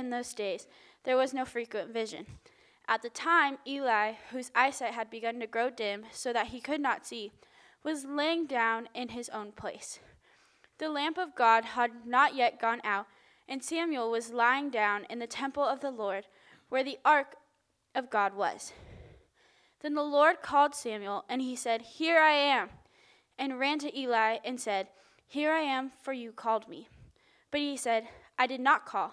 in those days, there was no frequent vision. At the time, Eli, whose eyesight had begun to grow dim so that he could not see, was laying down in his own place. The lamp of God had not yet gone out, and Samuel was lying down in the temple of the Lord, where the ark of God was. Then the Lord called Samuel, and he said, Here I am, and ran to Eli and said, Here I am, for you called me. But he said, I did not call.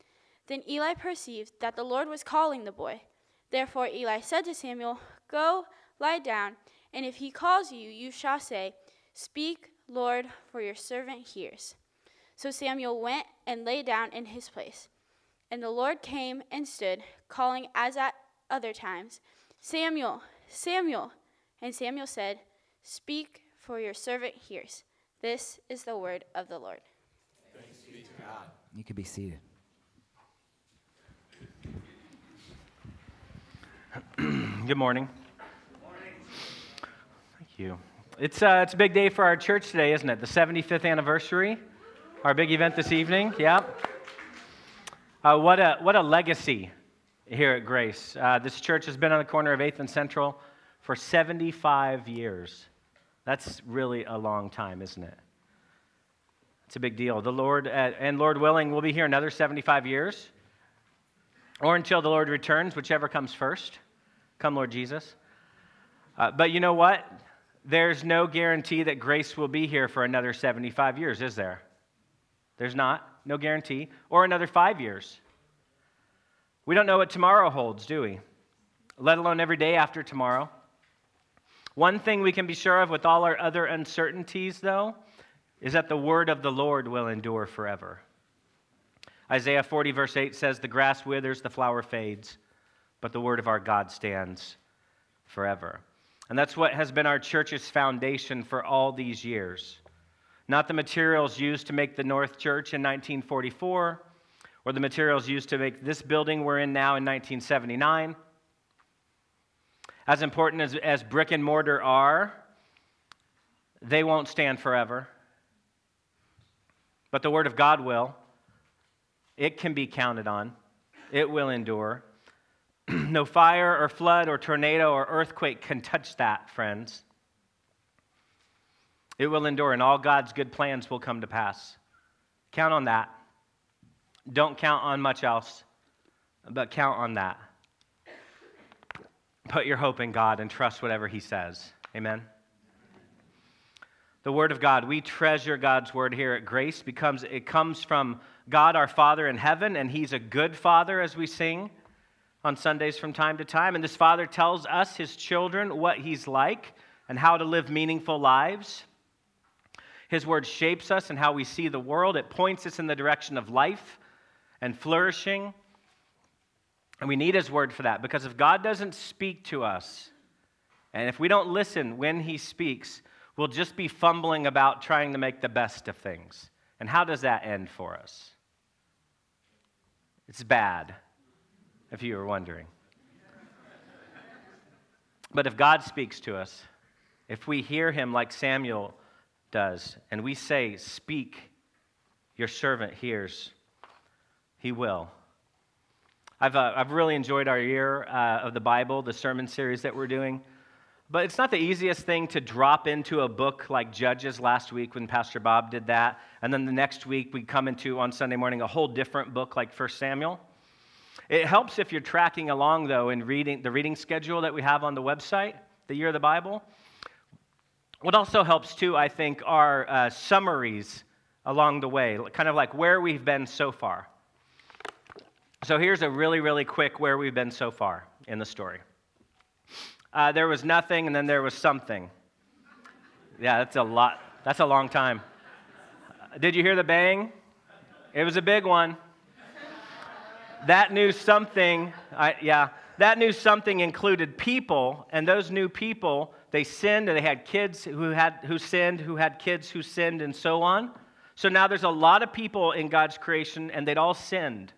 Then Eli perceived that the Lord was calling the boy. Therefore Eli said to Samuel, Go, lie down, and if he calls you, you shall say, Speak, Lord, for your servant hears. So Samuel went and lay down in his place. And the Lord came and stood, calling as at other times, Samuel, Samuel. And Samuel said, Speak, for your servant hears. This is the word of the Lord. Thanks be to God. You could be seated. Good morning. Good morning. Thank you. It's, uh, it's a big day for our church today, isn't it? The 75th anniversary, our big event this evening. Yeah. Uh, what, a, what a legacy here at Grace. Uh, this church has been on the corner of 8th and Central for 75 years. That's really a long time, isn't it? It's a big deal. The Lord, uh, and Lord willing, we'll be here another 75 years or until the Lord returns, whichever comes first. Come, Lord Jesus. Uh, but you know what? There's no guarantee that grace will be here for another 75 years, is there? There's not. No guarantee. Or another five years. We don't know what tomorrow holds, do we? Let alone every day after tomorrow. One thing we can be sure of with all our other uncertainties, though, is that the word of the Lord will endure forever. Isaiah 40, verse 8 says, The grass withers, the flower fades, but the word of our God stands forever. And that's what has been our church's foundation for all these years. Not the materials used to make the North Church in 1944, or the materials used to make this building we're in now in 1979. As important as, as brick and mortar are, they won't stand forever. But the Word of God will. It can be counted on, it will endure. no fire or flood or tornado or earthquake can touch that, friends. It will endure, and all God's good plans will come to pass. Count on that. Don't count on much else, but count on that. Put your hope in God and trust whatever He says. Amen. The Word of God, we treasure God's Word here at Grace because it comes from God our Father in heaven, and He's a good Father as we sing on Sundays from time to time. And this Father tells us, His children, what He's like and how to live meaningful lives. His Word shapes us and how we see the world, it points us in the direction of life and flourishing. And we need His Word for that because if God doesn't speak to us, and if we don't listen when He speaks, we'll just be fumbling about trying to make the best of things. And how does that end for us? It's bad, if you were wondering. But if God speaks to us, if we hear him like Samuel does, and we say, Speak, your servant hears, he will. I've, uh, I've really enjoyed our year uh, of the Bible, the sermon series that we're doing. But it's not the easiest thing to drop into a book like Judges last week when Pastor Bob did that. And then the next week we come into on Sunday morning a whole different book like 1 Samuel. It helps if you're tracking along, though, in reading the reading schedule that we have on the website, the Year of the Bible. What also helps, too, I think, are uh, summaries along the way, kind of like where we've been so far. So here's a really, really quick where we've been so far in the story uh, there was nothing, and then there was something. Yeah, that's a lot. That's a long time. Did you hear the bang? It was a big one. That new something, I, yeah, that new something included people, and those new people, they sinned and they had kids who, had, who sinned, who had kids who sinned, and so on. So now there's a lot of people in God's creation, and they'd all sinned.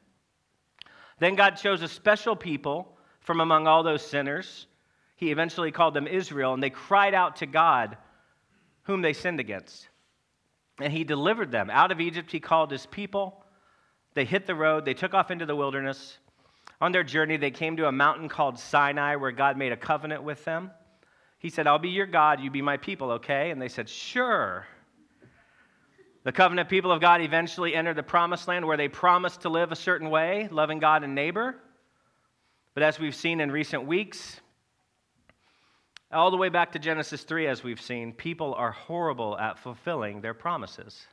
Then God chose a special people from among all those sinners. He eventually called them Israel, and they cried out to God, whom they sinned against. And He delivered them. Out of Egypt, He called His people. They hit the road, they took off into the wilderness. On their journey, they came to a mountain called Sinai where God made a covenant with them. He said, I'll be your God, you be my people, okay? And they said, Sure. The covenant people of God eventually entered the promised land where they promised to live a certain way, loving God and neighbor. But as we've seen in recent weeks, all the way back to Genesis 3, as we've seen, people are horrible at fulfilling their promises.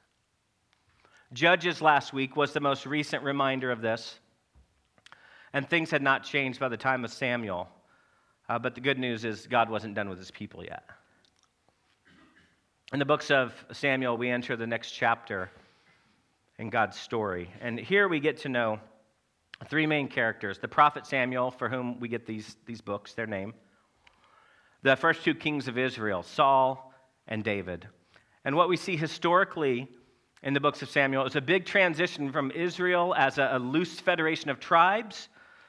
Judges last week was the most recent reminder of this. And things had not changed by the time of Samuel. Uh, but the good news is God wasn't done with his people yet. In the books of Samuel, we enter the next chapter in God's story. And here we get to know three main characters the prophet Samuel, for whom we get these, these books, their name, the first two kings of Israel, Saul and David. And what we see historically in the books of Samuel is a big transition from Israel as a, a loose federation of tribes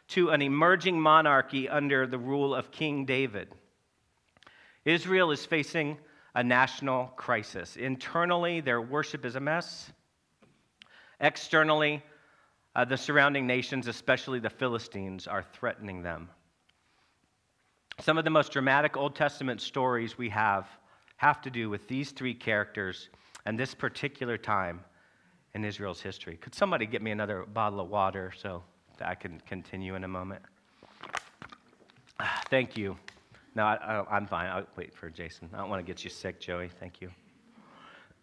to an emerging monarchy under the rule of King David. Israel is facing a national crisis. Internally, their worship is a mess. Externally, uh, the surrounding nations, especially the Philistines, are threatening them. Some of the most dramatic Old Testament stories we have have to do with these three characters and this particular time in Israel's history. Could somebody get me another bottle of water so I can continue in a moment. Thank you. No, I, am fine. I'll wait for Jason. I don't want to get you sick, Joey. Thank you.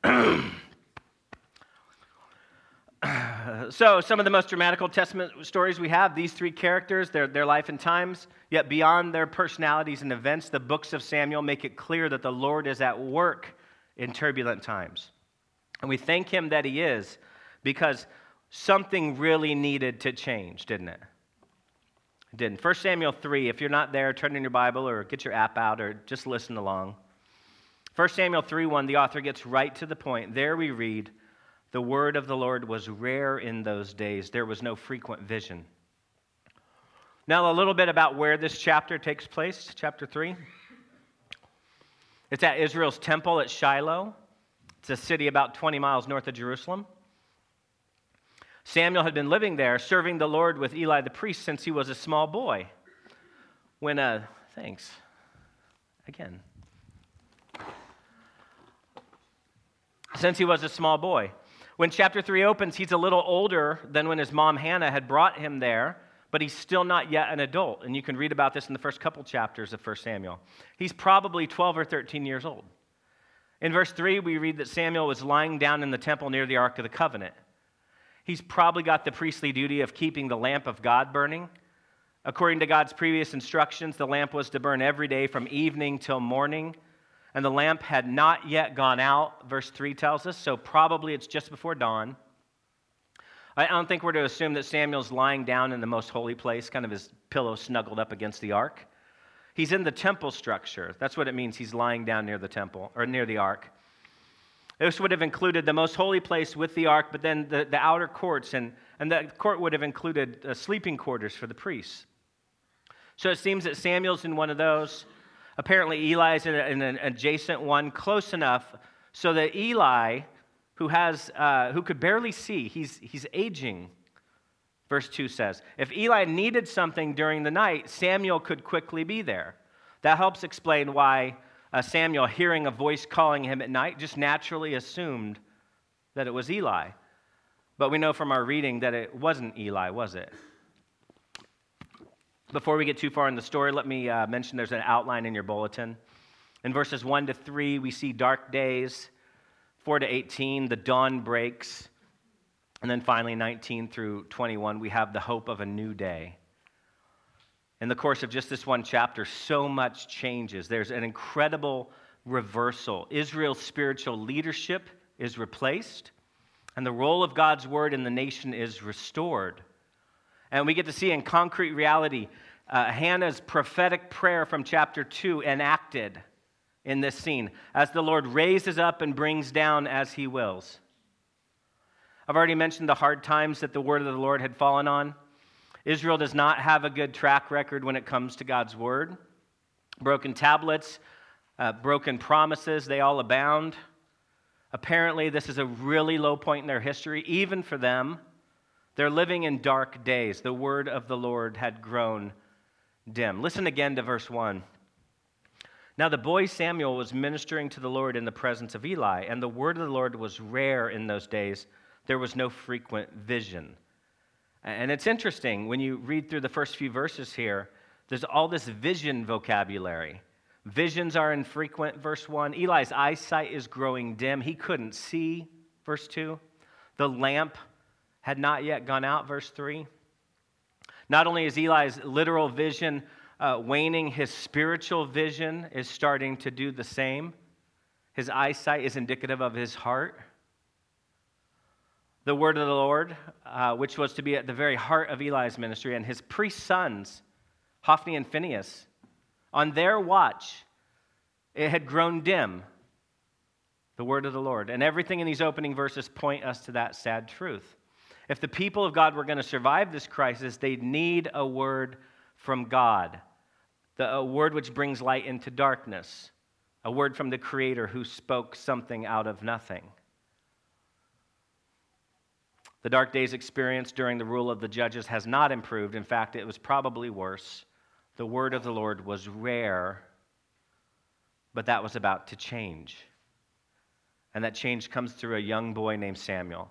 so, some of the most dramatic Old Testament stories we have, these three characters, their, their life and times, yet beyond their personalities and events, the books of Samuel make it clear that the Lord is at work in turbulent times. And we thank Him that He is, because something really needed to change, didn't it? It didn't. 1 Samuel 3, if you're not there, turn in your Bible or get your app out or just listen along. 1 Samuel 3 1, the author gets right to the point. There we read, The word of the Lord was rare in those days, there was no frequent vision. Now, a little bit about where this chapter takes place, chapter 3. It's at Israel's temple at Shiloh. It's a city about 20 miles north of Jerusalem. Samuel had been living there, serving the Lord with Eli the priest since he was a small boy. When, uh, thanks. Again. Since he was a small boy. When chapter 3 opens, he's a little older than when his mom Hannah had brought him there, but he's still not yet an adult. And you can read about this in the first couple chapters of 1 Samuel. He's probably 12 or 13 years old. In verse 3, we read that Samuel was lying down in the temple near the Ark of the Covenant. He's probably got the priestly duty of keeping the lamp of God burning. According to God's previous instructions, the lamp was to burn every day from evening till morning. And the lamp had not yet gone out, verse 3 tells us, so probably it's just before dawn. I don't think we're to assume that Samuel's lying down in the most holy place, kind of his pillow snuggled up against the ark. He's in the temple structure. That's what it means. He's lying down near the temple, or near the ark. This would have included the most holy place with the ark, but then the, the outer courts, and, and the court would have included uh, sleeping quarters for the priests. So it seems that Samuel's in one of those. Apparently, Eli's in, a, in an adjacent one, close enough so that Eli, who, has, uh, who could barely see, he's, he's aging, verse 2 says. If Eli needed something during the night, Samuel could quickly be there. That helps explain why uh, Samuel, hearing a voice calling him at night, just naturally assumed that it was Eli. But we know from our reading that it wasn't Eli, was it? Before we get too far in the story, let me uh, mention there's an outline in your bulletin. In verses 1 to 3, we see dark days. 4 to 18, the dawn breaks. And then finally, 19 through 21, we have the hope of a new day in the course of just this one chapter, so much changes. There's an incredible reversal. Israel's spiritual leadership is replaced, and the role of God's word in the nation is restored. And we get to see in concrete reality uh, Hannah's prophetic prayer from chapter 2 enacted in this scene as the Lord raises up and brings down as he wills. I've already mentioned the hard times that the word of the Lord had fallen on. Israel does not have a good track record when it comes to God's word. Broken tablets, uh, broken promises, they all abound. Apparently, this is a really low point in their history, even for them. They're living in dark days. The word of the Lord had grown dim. Listen again to verse 1. Now, the boy Samuel was ministering to the Lord in the presence of Eli, and the word of the Lord was rare in those days. There was no frequent vision. And it's interesting when you read through the first few verses here, there's all this vision vocabulary. Visions are infrequent, verse 1. Eli's eyesight is growing dim. He couldn't see, verse 2. The lamp had not yet gone out, verse 3. Not only is Eli's literal vision uh, waning, his spiritual vision is starting to do the same. His eyesight is indicative of his heart. The word of the Lord, uh, which was to be at the very heart of Eli's ministry, and his priest sons, Hophni and Phinehas, on their watch, it had grown dim, the word of the Lord. And everything in these opening verses point us to that sad truth. If the people of God were going to survive this crisis, they'd need a word from God, the, a word which brings light into darkness, a word from the Creator who spoke something out of nothing. The dark days experienced during the rule of the judges has not improved. In fact, it was probably worse. The word of the Lord was rare, but that was about to change. And that change comes through a young boy named Samuel.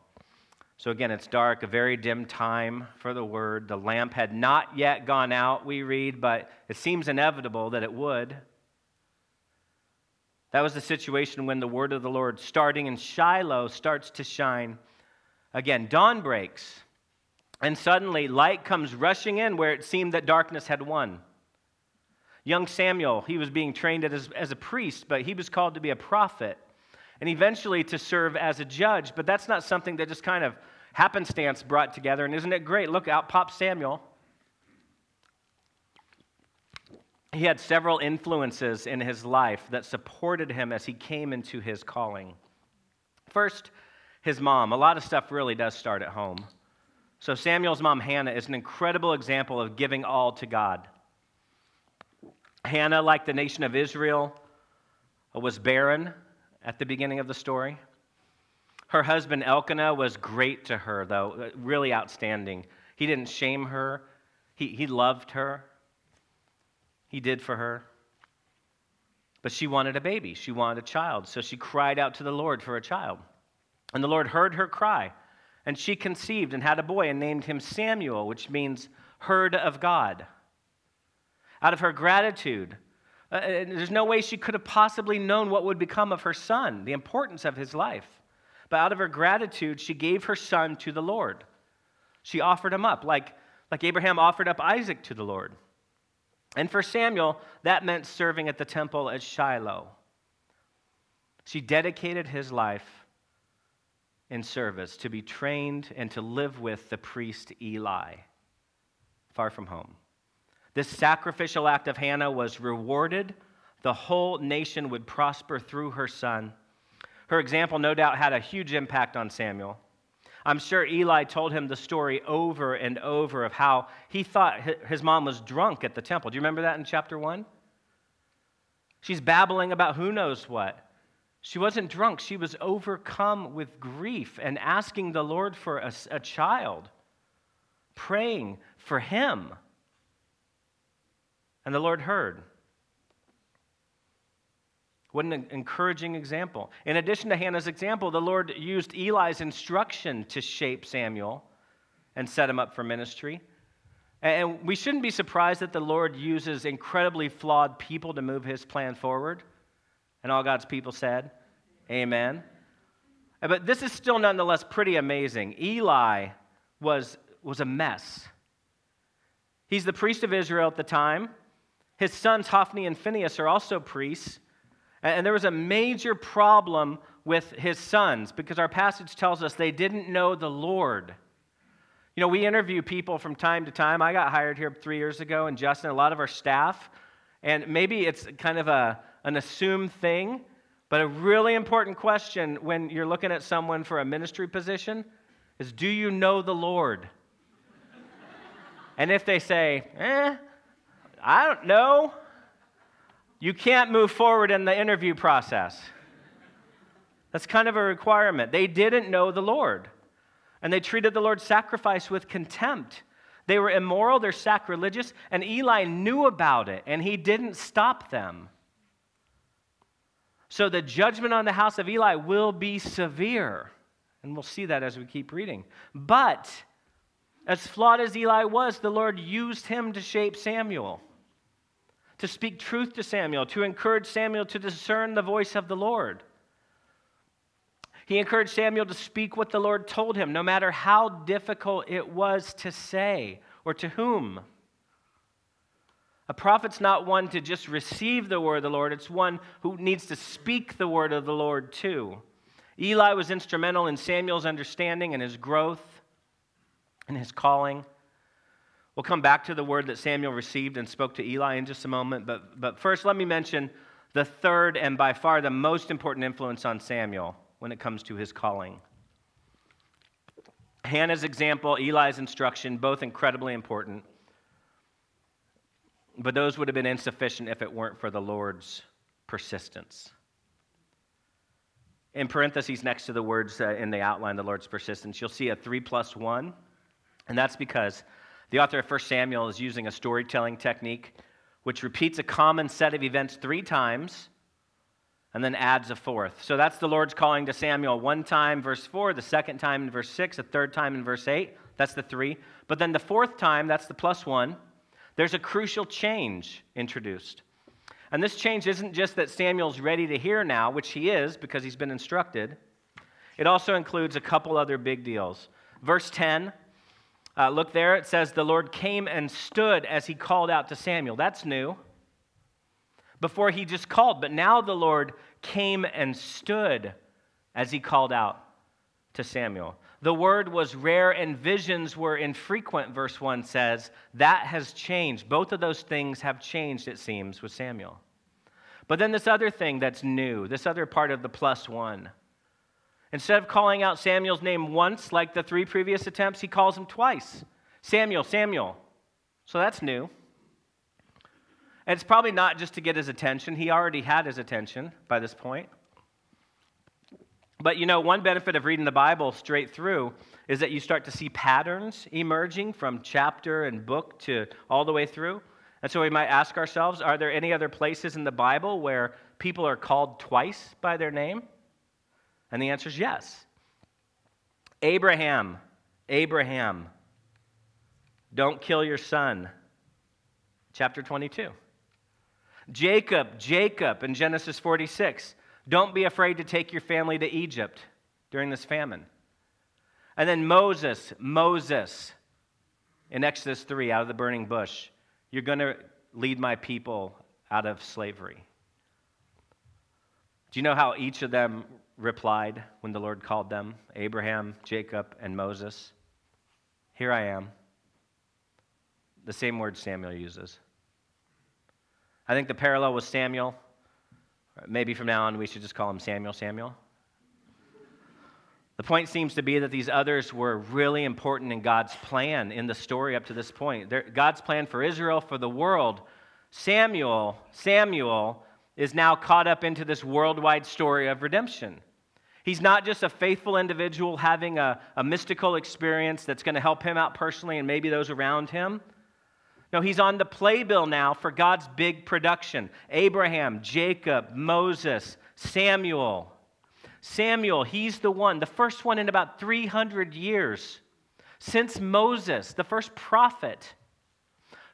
So again, it's dark, a very dim time for the word. The lamp had not yet gone out, we read, but it seems inevitable that it would. That was the situation when the word of the Lord, starting in Shiloh, starts to shine. Again, dawn breaks, and suddenly light comes rushing in where it seemed that darkness had won. Young Samuel, he was being trained as, as a priest, but he was called to be a prophet and eventually to serve as a judge. But that's not something that just kind of happenstance brought together. And isn't it great? Look out, pops Samuel. He had several influences in his life that supported him as he came into his calling. First, his mom. A lot of stuff really does start at home. So, Samuel's mom, Hannah, is an incredible example of giving all to God. Hannah, like the nation of Israel, was barren at the beginning of the story. Her husband Elkanah was great to her, though, uh, really outstanding. He didn't shame her, he, he loved her, he did for her. But she wanted a baby, she wanted a child, so she cried out to the Lord for a child. And the Lord heard her cry, and she conceived and had a boy and named him Samuel, which means heard of God. Out of her gratitude, uh, there's no way she could have possibly known what would become of her son, the importance of his life. But out of her gratitude, she gave her son to the Lord. She offered him up, like, like Abraham offered up Isaac to the Lord. And for Samuel, that meant serving at the temple at Shiloh. She dedicated his life in service to be trained and to live with the priest Eli, far from home. This sacrificial act of Hannah was rewarded. The whole nation would prosper through her son. Her example, no doubt, had a huge impact on Samuel. I'm sure Eli told him the story over and over of how he thought his mom was drunk at the temple. Do you remember that in chapter 1? She's babbling about who knows what. She wasn't drunk, she was overcome with grief and asking the Lord for a, a child, praying for him. And the Lord heard. What an encouraging example. In addition to Hannah's example, the Lord used Eli's instruction to shape Samuel and set him up for ministry. And we shouldn't be surprised that the Lord uses incredibly flawed people to move his plan forward. And all God's people said, Amen. But this is still nonetheless pretty amazing. Eli was, was a mess. He's the priest of Israel at the time. His sons, Hophni and Phinehas, are also priests. And there was a major problem with his sons because our passage tells us they didn't know the Lord. You know, we interview people from time to time. I got hired here three years ago, and Justin, a lot of our staff, and maybe it's kind of a, an assumed thing, but a really important question when you're looking at someone for a ministry position is Do you know the Lord? and if they say, Eh, I don't know, you can't move forward in the interview process. That's kind of a requirement. They didn't know the Lord and they treated the Lord's sacrifice with contempt. They were immoral, they're sacrilegious, and Eli knew about it, and he didn't stop them. So the judgment on the house of Eli will be severe. And we'll see that as we keep reading. But as flawed as Eli was, the Lord used him to shape Samuel, to speak truth to Samuel, to encourage Samuel to discern the voice of the Lord. He encouraged Samuel to speak what the Lord told him, no matter how difficult it was to say or to whom. A prophet's not one to just receive the word of the Lord, it's one who needs to speak the word of the Lord too. Eli was instrumental in Samuel's understanding and his growth and his calling. We'll come back to the word that Samuel received and spoke to Eli in just a moment, but, but first let me mention the third and by far the most important influence on Samuel when it comes to his calling. Hannah's example, Eli's instruction, both incredibly important. But those would have been insufficient if it weren't for the Lord's persistence. In parentheses next to the words uh, in the outline, the Lord's persistence, you'll see a three plus one. And that's because the author of 1 Samuel is using a storytelling technique which repeats a common set of events three times and then adds a fourth. So that's the Lord's calling to Samuel one time, verse 4, the second time in verse 6, a third time in verse 8. That's the three. But then the fourth time, that's the plus one, there's a crucial change introduced. And this change isn't just that Samuel's ready to hear now, which he is because he's been instructed. It also includes a couple other big deals. Verse 10, uh, look there, it says, The Lord came and stood as he called out to Samuel. That's new. Before he just called, but now the Lord came and stood as he called out to Samuel. The word was rare and visions were infrequent, verse 1 says. That has changed. Both of those things have changed, it seems, with Samuel. But then this other thing that's new, this other part of the plus one. Instead of calling out Samuel's name once, like the three previous attempts, he calls him twice Samuel, Samuel. So that's new. And it's probably not just to get his attention, he already had his attention by this point. But you know, one benefit of reading the Bible straight through is that you start to see patterns emerging from chapter and book to all the way through. And so we might ask ourselves are there any other places in the Bible where people are called twice by their name? And the answer is yes. Abraham, Abraham, don't kill your son. Chapter 22. Jacob, Jacob in Genesis 46. Don't be afraid to take your family to Egypt during this famine. And then Moses, Moses in Exodus 3 out of the burning bush. You're going to lead my people out of slavery. Do you know how each of them replied when the Lord called them? Abraham, Jacob, and Moses. Here I am. The same word Samuel uses. I think the parallel with Samuel, maybe from now on we should just call him Samuel Samuel. The point seems to be that these others were really important in God's plan in the story up to this point. God's plan for Israel, for the world. Samuel, Samuel is now caught up into this worldwide story of redemption. He's not just a faithful individual having a, a mystical experience that's going to help him out personally and maybe those around him. No, he's on the playbill now for God's big production Abraham, Jacob, Moses, Samuel. Samuel, he's the one, the first one in about 300 years since Moses, the first prophet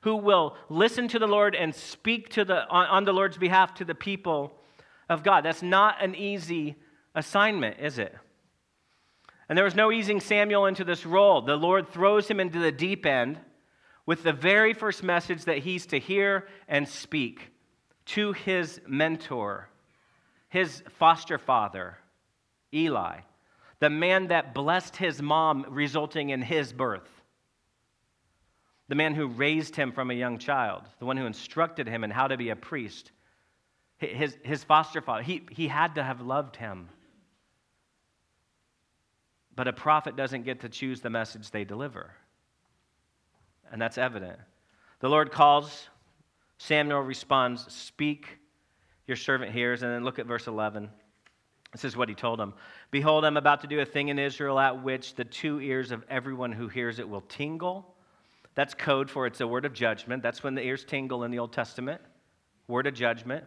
who will listen to the Lord and speak to the, on, on the Lord's behalf to the people of God. That's not an easy assignment, is it? And there was no easing Samuel into this role. The Lord throws him into the deep end with the very first message that he's to hear and speak to his mentor, his foster father, Eli, the man that blessed his mom, resulting in his birth. the man who raised him from a young child, the one who instructed him in how to be a priest, his, his foster father. He, he had to have loved him. But a prophet doesn't get to choose the message they deliver. And that's evident. The Lord calls, Samuel responds, Speak, your servant hears. And then look at verse 11. This is what he told him Behold, I'm about to do a thing in Israel at which the two ears of everyone who hears it will tingle. That's code for it's a word of judgment. That's when the ears tingle in the Old Testament. Word of judgment.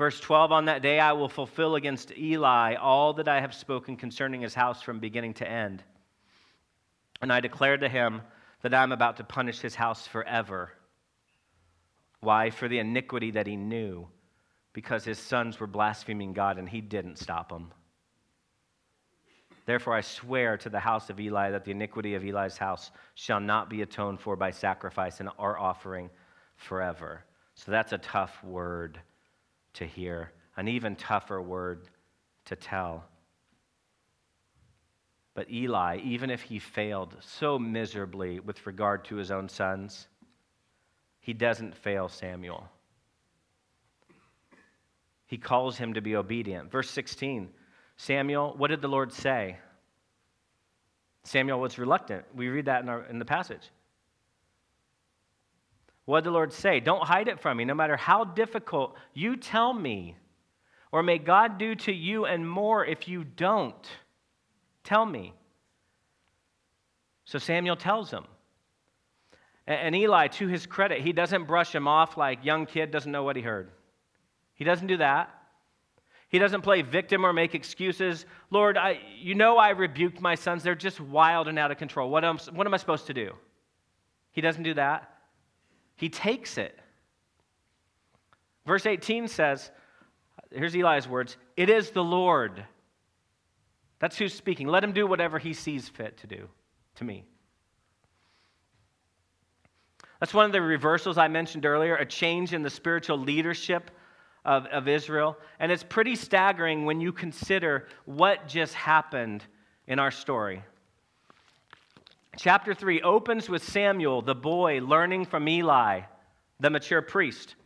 Verse 12 On that day I will fulfill against Eli all that I have spoken concerning his house from beginning to end. And I declare to him that I'm about to punish his house forever. Why? For the iniquity that he knew because his sons were blaspheming God and he didn't stop them. Therefore, I swear to the house of Eli that the iniquity of Eli's house shall not be atoned for by sacrifice and our offering forever. So that's a tough word to hear, an even tougher word to tell. But Eli, even if he failed so miserably with regard to his own sons, he doesn't fail Samuel he calls him to be obedient. Verse 16 Samuel, what did the Lord say? Samuel was reluctant. We read that in, our, in the passage. What did the Lord say? Don't hide it from me, no matter how difficult. You tell me. Or may God do to you and more if you don't. Tell me. So Samuel tells him. And Eli, to his credit, he doesn't brush him off like young kid doesn't know what he heard. He doesn't do that. He doesn't play victim or make excuses. Lord, I, you know I rebuked my sons. They're just wild and out of control. What am, what am I supposed to do? He doesn't do that. He takes it. Verse 18 says, here's Eli's words It is the Lord. That's who's speaking. Let him do whatever he sees fit to do to me. That's one of the reversals I mentioned earlier a change in the spiritual leadership of, of Israel. And it's pretty staggering when you consider what just happened in our story. Chapter 3 opens with Samuel, the boy, learning from Eli, the mature priest.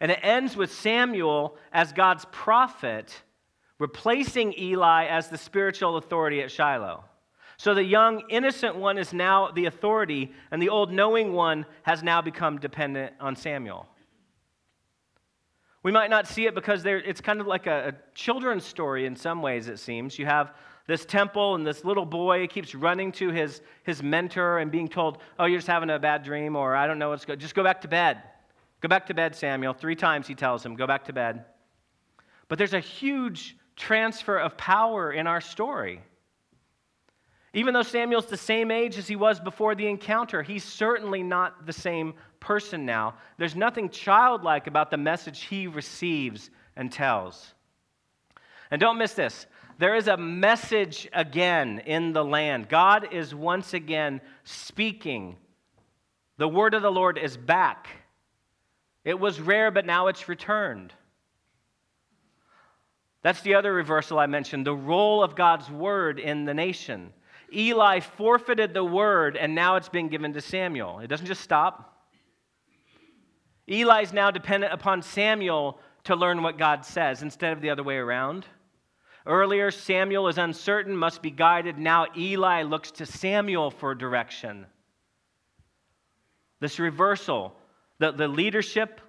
And it ends with Samuel as God's prophet, replacing Eli as the spiritual authority at Shiloh. So the young, innocent one is now the authority, and the old, knowing one has now become dependent on Samuel. We might not see it because it's kind of like a, a children's story in some ways, it seems. You have this temple, and this little boy keeps running to his, his mentor and being told, Oh, you're just having a bad dream, or I don't know what's good. Just go back to bed. Go back to bed, Samuel. Three times he tells him, Go back to bed. But there's a huge transfer of power in our story. Even though Samuel's the same age as he was before the encounter, he's certainly not the same person now. There's nothing childlike about the message he receives and tells. And don't miss this there is a message again in the land. God is once again speaking. The word of the Lord is back. It was rare, but now it's returned. That's the other reversal I mentioned the role of God's word in the nation. Eli forfeited the word, and now it's been given to Samuel. It doesn't just stop. Eli's now dependent upon Samuel to learn what God says instead of the other way around. Earlier, Samuel is uncertain, must be guided. Now, Eli looks to Samuel for direction. This reversal, the, the leadership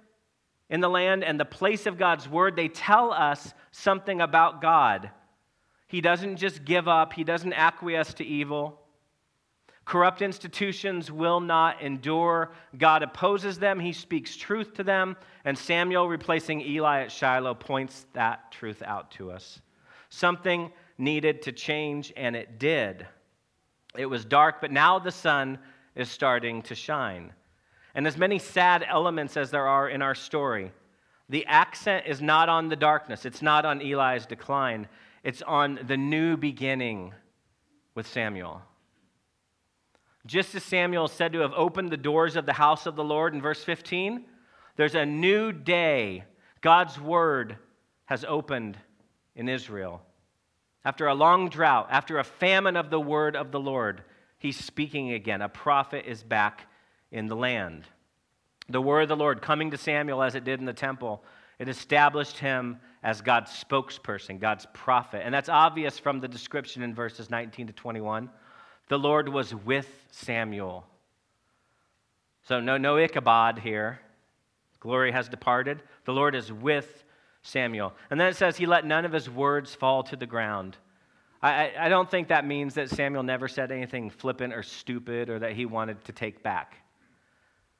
in the land and the place of God's word, they tell us something about God. He doesn't just give up, he doesn't acquiesce to evil. Corrupt institutions will not endure. God opposes them, he speaks truth to them, and Samuel, replacing Eli at Shiloh, points that truth out to us. Something needed to change, and it did. It was dark, but now the sun is starting to shine. And as many sad elements as there are in our story, the accent is not on the darkness, it's not on Eli's decline, it's on the new beginning with Samuel. Just as Samuel is said to have opened the doors of the house of the Lord in verse 15, there's a new day. God's word has opened in Israel. After a long drought, after a famine of the word of the Lord, he's speaking again. A prophet is back in the land. The word of the Lord coming to Samuel as it did in the temple, it established him as God's spokesperson, God's prophet. And that's obvious from the description in verses 19 to 21. The Lord was with Samuel. So, no, no Ichabod here. Glory has departed. The Lord is with Samuel. And then it says, He let none of his words fall to the ground. I, I don't think that means that Samuel never said anything flippant or stupid or that he wanted to take back.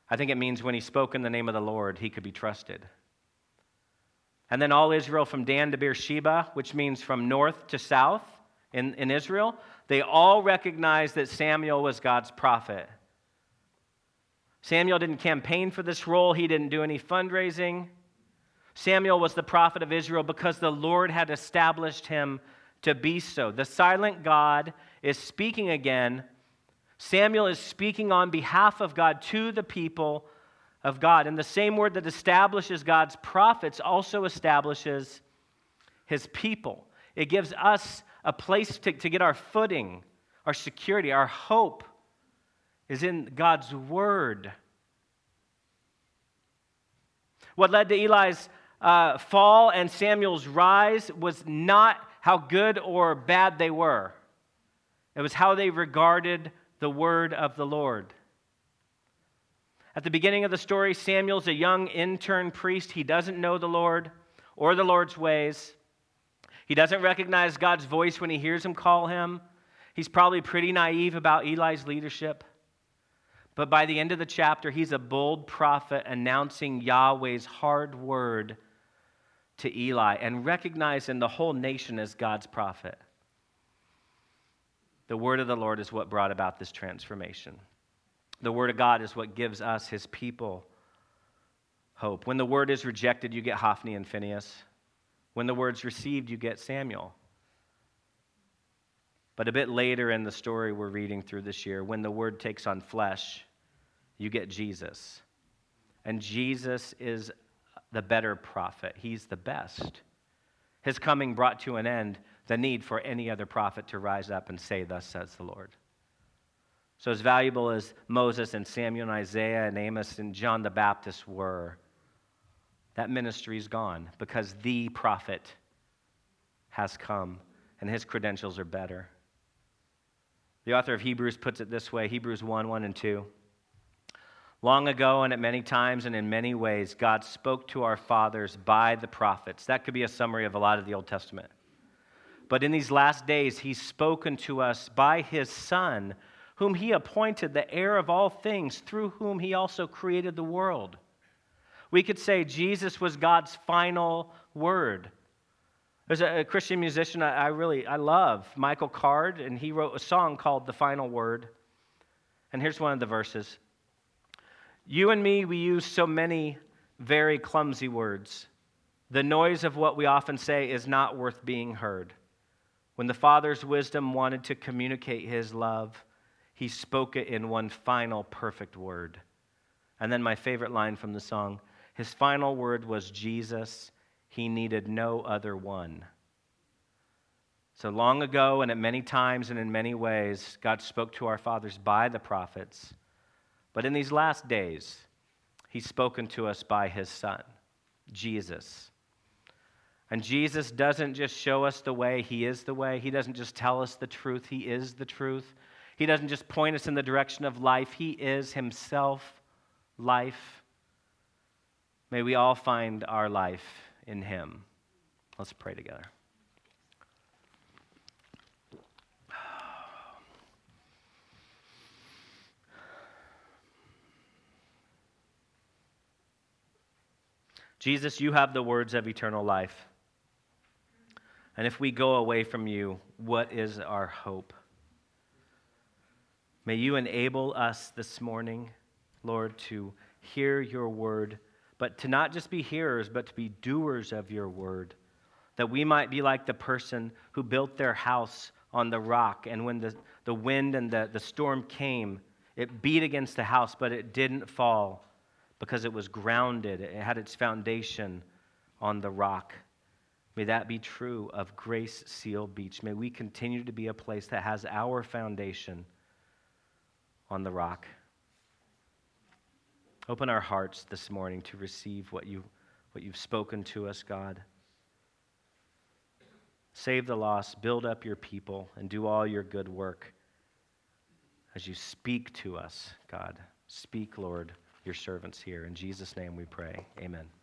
I think it means when he spoke in the name of the Lord, he could be trusted. And then all Israel from Dan to Beersheba, which means from north to south in, in Israel, they all recognized that Samuel was God's prophet. Samuel didn't campaign for this role, he didn't do any fundraising. Samuel was the prophet of Israel because the Lord had established him to be so. The silent God is speaking again. Samuel is speaking on behalf of God to the people of God. And the same word that establishes God's prophets also establishes his people. It gives us a place to, to get our footing, our security, our hope is in God's word. What led to Eli's uh, fall and Samuel's rise was not how good or bad they were, it was how they regarded the word of the Lord. At the beginning of the story, Samuel's a young intern priest. He doesn't know the Lord or the Lord's ways. He doesn't recognize God's voice when he hears him call him. He's probably pretty naive about Eli's leadership. But by the end of the chapter, he's a bold prophet announcing Yahweh's hard word to Eli and recognized recognizing the whole nation as God's prophet. The word of the Lord is what brought about this transformation. The word of God is what gives us, his people, hope. When the word is rejected, you get Hophni and Phinehas. When the word's received, you get Samuel. But a bit later in the story we're reading through this year, when the word takes on flesh, you get Jesus. And Jesus is the better prophet, he's the best. His coming brought to an end the need for any other prophet to rise up and say, Thus says the Lord. So, as valuable as Moses and Samuel and Isaiah and Amos and John the Baptist were, that ministry is gone because the prophet has come and his credentials are better. The author of Hebrews puts it this way Hebrews 1 1 and 2. Long ago, and at many times and in many ways, God spoke to our fathers by the prophets. That could be a summary of a lot of the Old Testament. But in these last days, He's spoken to us by His Son whom he appointed the heir of all things, through whom he also created the world. We could say Jesus was God's final word. There's a, Christian musician I, really I love, Michael Card, and he wrote a song called The Final Word. And here's one of the verses. You and me, we use so many very clumsy words. The noise of what we often say is not worth being heard. When the Father's wisdom wanted to communicate his love, he spoke it in one final perfect word. And then my favorite line from the song his final word was Jesus. He needed no other one. So long ago, and at many times and in many ways, God spoke to our fathers by the prophets. But in these last days, He's spoken to us by His Son, Jesus. And Jesus doesn't just show us the way, He is the way. He doesn't just tell us the truth, He is the truth. He doesn't just point us in the direction of life, He is Himself life. May we all find our life in Him. Let's pray together. Jesus, you have the words of eternal life. And if we go away from you, what is our hope? May you enable us this morning, Lord, to hear your word, but to not just be hearers, but to be doers of your word, that we might be like the person who built their house on the rock, and when the, the wind and the, the storm came, it beat against the house, but it didn't fall because it was grounded, it had its foundation on the rock. May that be true of Grace Seal Beach. May we continue to be a place that has our foundation on the rock. Open our hearts this morning to receive what, you, what you've spoken to us, God. Save the lost, build up your people, and do all your good work as you speak to us, God. Speak, Lord, your servants here. In Jesus' name we pray. Amen.